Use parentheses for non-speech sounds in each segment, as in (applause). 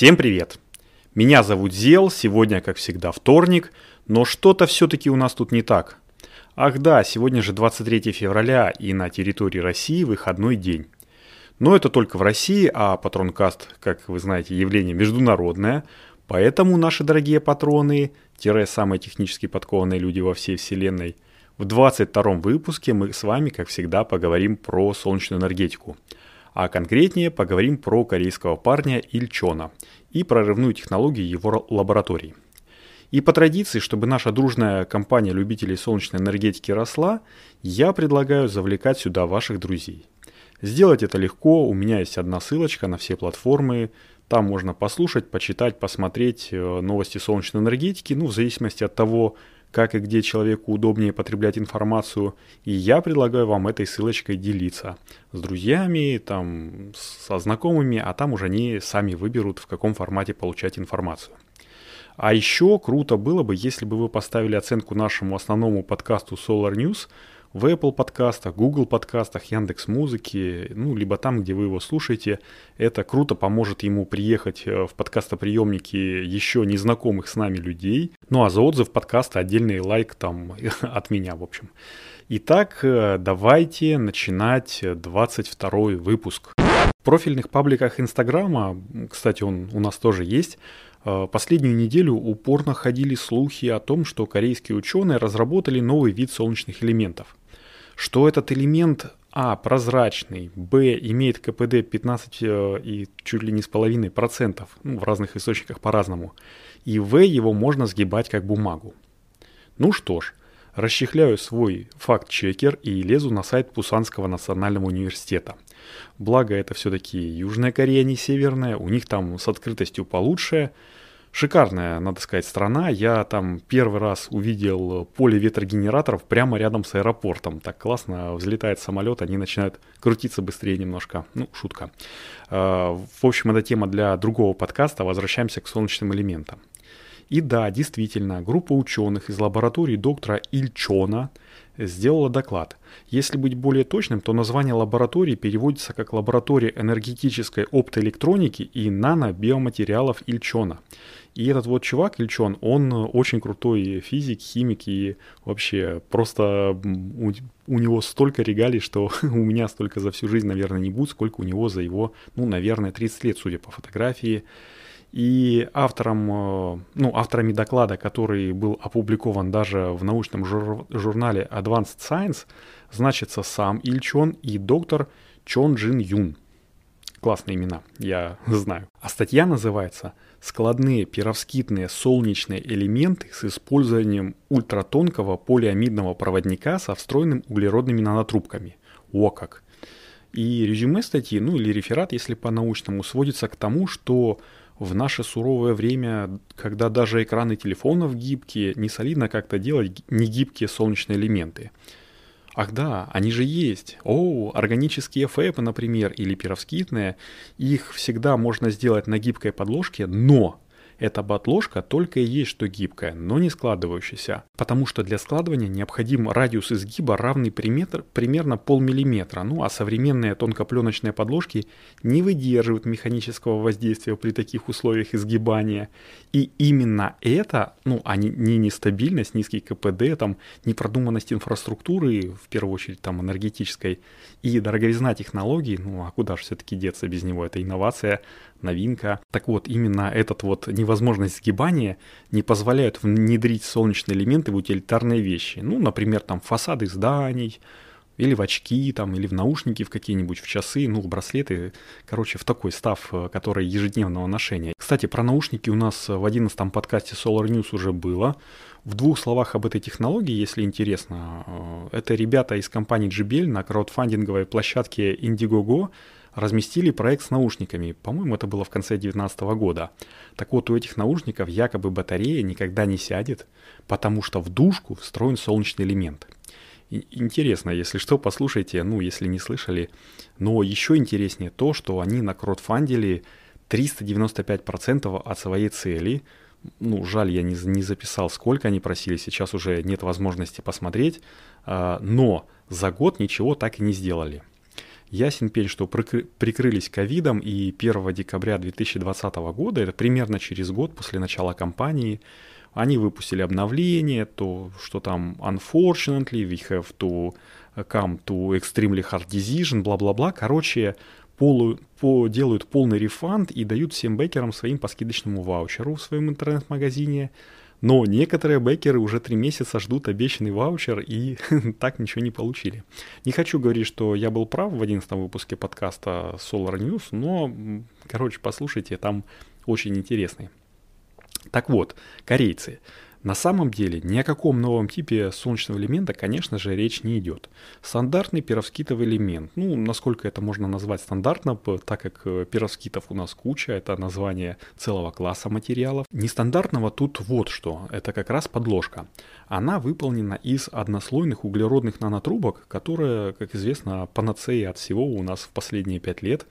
Всем привет! Меня зовут Зел, сегодня, как всегда, вторник, но что-то все-таки у нас тут не так. Ах да, сегодня же 23 февраля и на территории России выходной день. Но это только в России, а патронкаст, как вы знаете, явление международное, поэтому наши дорогие патроны, тире самые технически подкованные люди во всей вселенной, в 22 выпуске мы с вами, как всегда, поговорим про солнечную энергетику – а конкретнее поговорим про корейского парня Ильчона и прорывную технологию его лабораторий. И по традиции, чтобы наша дружная компания любителей солнечной энергетики росла, я предлагаю завлекать сюда ваших друзей. Сделать это легко, у меня есть одна ссылочка на все платформы, там можно послушать, почитать, посмотреть э, новости солнечной энергетики, ну, в зависимости от того, как и где человеку удобнее потреблять информацию, и я предлагаю вам этой ссылочкой делиться с друзьями, там, со знакомыми, а там уже они сами выберут, в каком формате получать информацию. А еще круто было бы, если бы вы поставили оценку нашему основному подкасту Solar News – в Apple подкастах, Google подкастах, Яндекс Музыки, ну, либо там, где вы его слушаете. Это круто поможет ему приехать э, в подкастоприемники еще незнакомых с нами людей. Ну, а за отзыв подкаста отдельный лайк там (laughs) от меня, в общем. Итак, э, давайте начинать 22 выпуск. В профильных пабликах Инстаграма, кстати, он у нас тоже есть, э, Последнюю неделю упорно ходили слухи о том, что корейские ученые разработали новый вид солнечных элементов что этот элемент а. Прозрачный, Б. Имеет КПД 15 э, и чуть ли не с половиной процентов, ну, в разных источниках по-разному, и В. Его можно сгибать как бумагу. Ну что ж, расчехляю свой факт-чекер и лезу на сайт Пусанского национального университета. Благо это все-таки Южная Корея, не Северная, у них там с открытостью получше – Шикарная, надо сказать, страна. Я там первый раз увидел поле ветрогенераторов прямо рядом с аэропортом. Так классно взлетает самолет, они начинают крутиться быстрее немножко. Ну, шутка. А, в общем, это тема для другого подкаста. Возвращаемся к солнечным элементам. И да, действительно, группа ученых из лаборатории доктора Ильчона сделала доклад. Если быть более точным, то название лаборатории переводится как «Лаборатория энергетической оптоэлектроники и нано-биоматериалов Ильчона». И этот вот чувак, Ильчон, он очень крутой физик, химик и вообще просто у, у него столько регалий, что (laughs) у меня столько за всю жизнь, наверное, не будет, сколько у него за его, ну, наверное, 30 лет, судя по фотографии. И автором, э, ну, авторами доклада, который был опубликован даже в научном жур, журнале Advanced Science, значится сам Ильчон и доктор Чон Джин Юн. Классные имена, я знаю. А статья называется «Складные пировскитные солнечные элементы с использованием ультратонкого полиамидного проводника со встроенными углеродными нанотрубками». О как! И резюме статьи, ну или реферат, если по-научному, сводится к тому, что в наше суровое время, когда даже экраны телефонов гибкие, не солидно как-то делать негибкие солнечные элементы. Ах да, они же есть. О, органические фэпы, например, или пировскитные. Их всегда можно сделать на гибкой подложке, но эта батложка только и есть что гибкая, но не складывающаяся, потому что для складывания необходим радиус изгиба равный приметр, примерно полмиллиметра, ну а современные тонкопленочные подложки не выдерживают механического воздействия при таких условиях изгибания. И именно это, ну а не, не нестабильность, низкий КПД, там, непродуманность инфраструктуры, в первую очередь там энергетической, и дороговизна технологий, ну а куда же все-таки деться без него, это инновация, новинка. Так вот, именно этот вот невозможность сгибания не позволяет внедрить солнечные элементы в утилитарные вещи. Ну, например, там фасады зданий, или в очки, там, или в наушники в какие-нибудь, в часы, ну, в браслеты, короче, в такой став, э, который ежедневного ношения. Кстати, про наушники у нас в 11 подкасте Solar News уже было. В двух словах об этой технологии, если интересно, э, это ребята из компании JBL на краудфандинговой площадке Indiegogo разместили проект с наушниками. По-моему, это было в конце 2019 года. Так вот, у этих наушников якобы батарея никогда не сядет, потому что в дужку встроен солнечный элемент. Интересно, если что, послушайте, ну, если не слышали. Но еще интереснее то, что они на краудфандили 395% от своей цели. Ну, жаль, я не, не записал, сколько они просили, сейчас уже нет возможности посмотреть. А, но за год ничего так и не сделали. Ясен пень, что прикрылись ковидом, и 1 декабря 2020 года, это примерно через год после начала кампании, они выпустили обновление, то, что там unfortunately, we have to come to extremely hard decision, бла-бла-бла. Короче, полу, по, делают полный рефанд и дают всем бекерам своим по скидочному ваучеру в своем интернет-магазине. Но некоторые бекеры уже три месяца ждут обещанный ваучер и (laughs) так ничего не получили. Не хочу говорить, что я был прав в 11 выпуске подкаста Solar News, но, короче, послушайте, там очень интересный. Так вот, корейцы. На самом деле ни о каком новом типе солнечного элемента, конечно же, речь не идет. Стандартный перовскитовый элемент, ну, насколько это можно назвать стандартно, так как э, перовскитов у нас куча, это название целого класса материалов. Нестандартного тут вот что, это как раз подложка. Она выполнена из однослойных углеродных нанотрубок, которые, как известно, панацея от всего у нас в последние пять лет.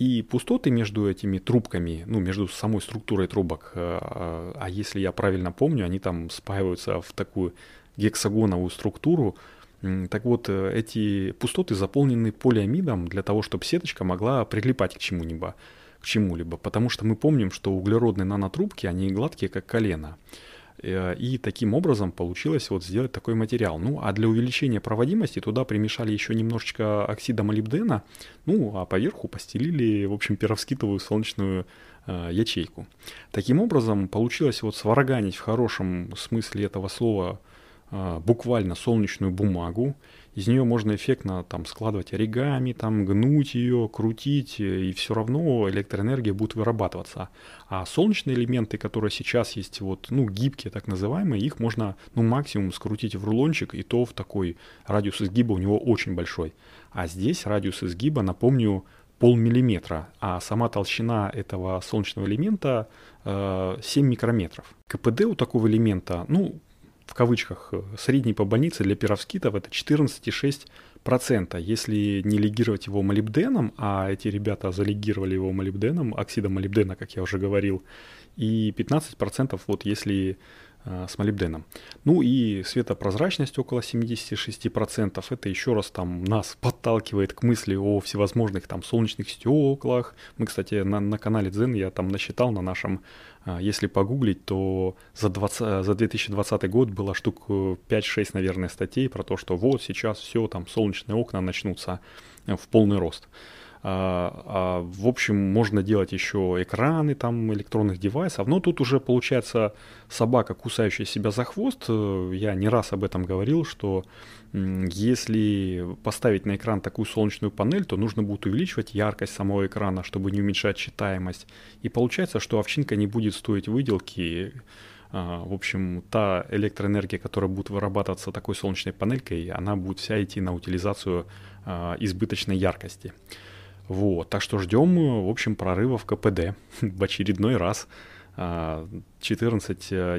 И пустоты между этими трубками, ну, между самой структурой трубок, э, а если я правильно помню, они там спаиваются в такую гексагоновую структуру. Так вот, э, эти пустоты заполнены полиамидом для того, чтобы сеточка могла прилипать к чему-либо, к чему-либо. Потому что мы помним, что углеродные нанотрубки, они гладкие, как колено. Э, и таким образом получилось вот сделать такой материал. Ну, а для увеличения проводимости туда примешали еще немножечко оксида молибдена, ну, а поверху постелили, в общем, перовскитовую солнечную э, ячейку. Таким образом, получилось вот сварганить в хорошем смысле этого слова э, буквально солнечную бумагу, из нее можно эффектно там складывать оригами, там гнуть ее, крутить, э, и все равно электроэнергия будет вырабатываться. А солнечные элементы, которые сейчас есть, вот, ну, гибкие так называемые, их можно, ну, максимум скрутить в рулончик, и то в такой радиус изгиба у него очень большой. А здесь радиус изгиба, напомню, полмиллиметра, а сама толщина этого солнечного элемента э, 7 микрометров. КПД у такого элемента, ну, в кавычках, э, средний по больнице для пировскитов это 14,6%. Если не легировать его молибденом, а эти ребята залегировали его молибденом, оксидом молибдена, как я уже говорил, и 15% вот если с молибденом. Ну и светопрозрачность около 76%. Это еще раз там нас подталкивает к мысли о всевозможных там солнечных стеклах. Мы, кстати, на, на канале Дзен я там насчитал на нашем а, если погуглить, то за, 20, за 2020 год было штук 5-6, наверное, статей про то, что вот сейчас все, там солнечные окна начнутся э, в полный рост. А, а, в общем, можно делать еще экраны там электронных девайсов, но тут уже получается собака, кусающая себя за хвост. Э, я не раз об этом говорил, что если поставить на экран такую солнечную панель, то нужно будет увеличивать яркость самого экрана, чтобы не уменьшать читаемость. И получается, что овчинка не будет стоить выделки. А, в общем, та электроэнергия, которая будет вырабатываться такой солнечной панелькой, она будет вся идти на утилизацию а, избыточной яркости. Вот, так что ждем, в общем, прорыва в КПД (laughs) в очередной раз. 14,6 а,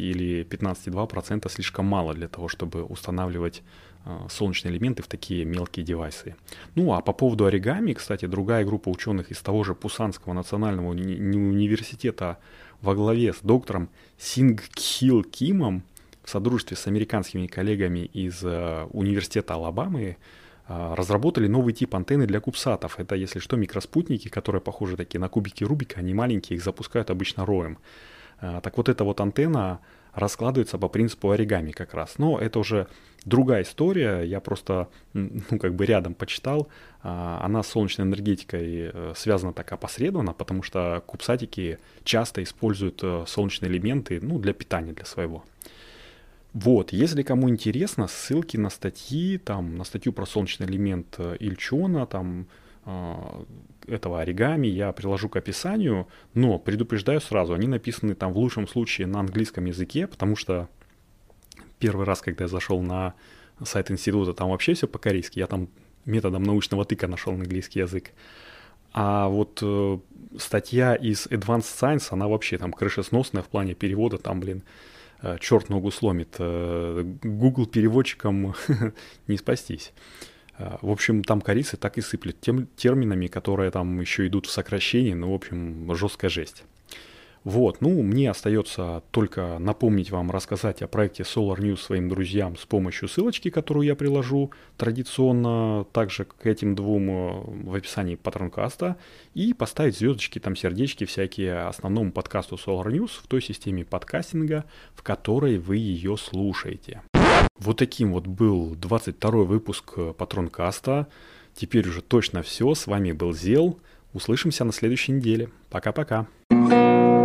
или 15,2% слишком мало для того, чтобы устанавливать а, солнечные элементы в такие мелкие девайсы. Ну а по поводу оригами, кстати, другая группа ученых из того же Пусанского национального уни- университета во главе с доктором Сингхил Кимом в содружестве с американскими коллегами из uh, университета Алабамы разработали новый тип антенны для кубсатов. Это, если что, микроспутники, которые похожи такие на кубики Рубика, они маленькие, их запускают обычно роем. А, так вот эта вот антенна раскладывается по принципу оригами как раз. Но это уже другая история, я просто, ну, как бы рядом почитал. А, она с солнечной энергетикой э, связана так опосредованно, потому что кубсатики часто используют э, солнечные элементы, ну, для питания, для своего. Вот, если кому интересно, ссылки на статьи, там, на статью про солнечный элемент э, Ильчона, там, э, этого оригами я приложу к описанию, но предупреждаю сразу, они написаны там в лучшем случае на английском языке, потому что первый раз, когда я зашел на сайт института, там вообще все по-корейски, я там методом научного тыка нашел английский язык. А вот э, статья из Advanced Science, она вообще там крышесносная в плане перевода, там, блин, Э, черт ногу сломит. Э, Google переводчикам (laughs) не спастись. Э, в общем, там корицы так и сыплют тем терминами, которые там еще идут в сокращении, ну, в общем, жесткая жесть. Вот, ну, мне остается только напомнить вам, рассказать о проекте Solar News своим друзьям с помощью ссылочки, которую я приложу традиционно также к этим двум э, в описании патронкаста, и поставить звездочки, там сердечки всякие основному подкасту Solar News в той системе подкастинга, в которой вы ее слушаете. Вот таким вот был 22 выпуск Патронкаста. Теперь уже точно все. С вами был Зел. Услышимся на следующей неделе. Пока-пока. thank you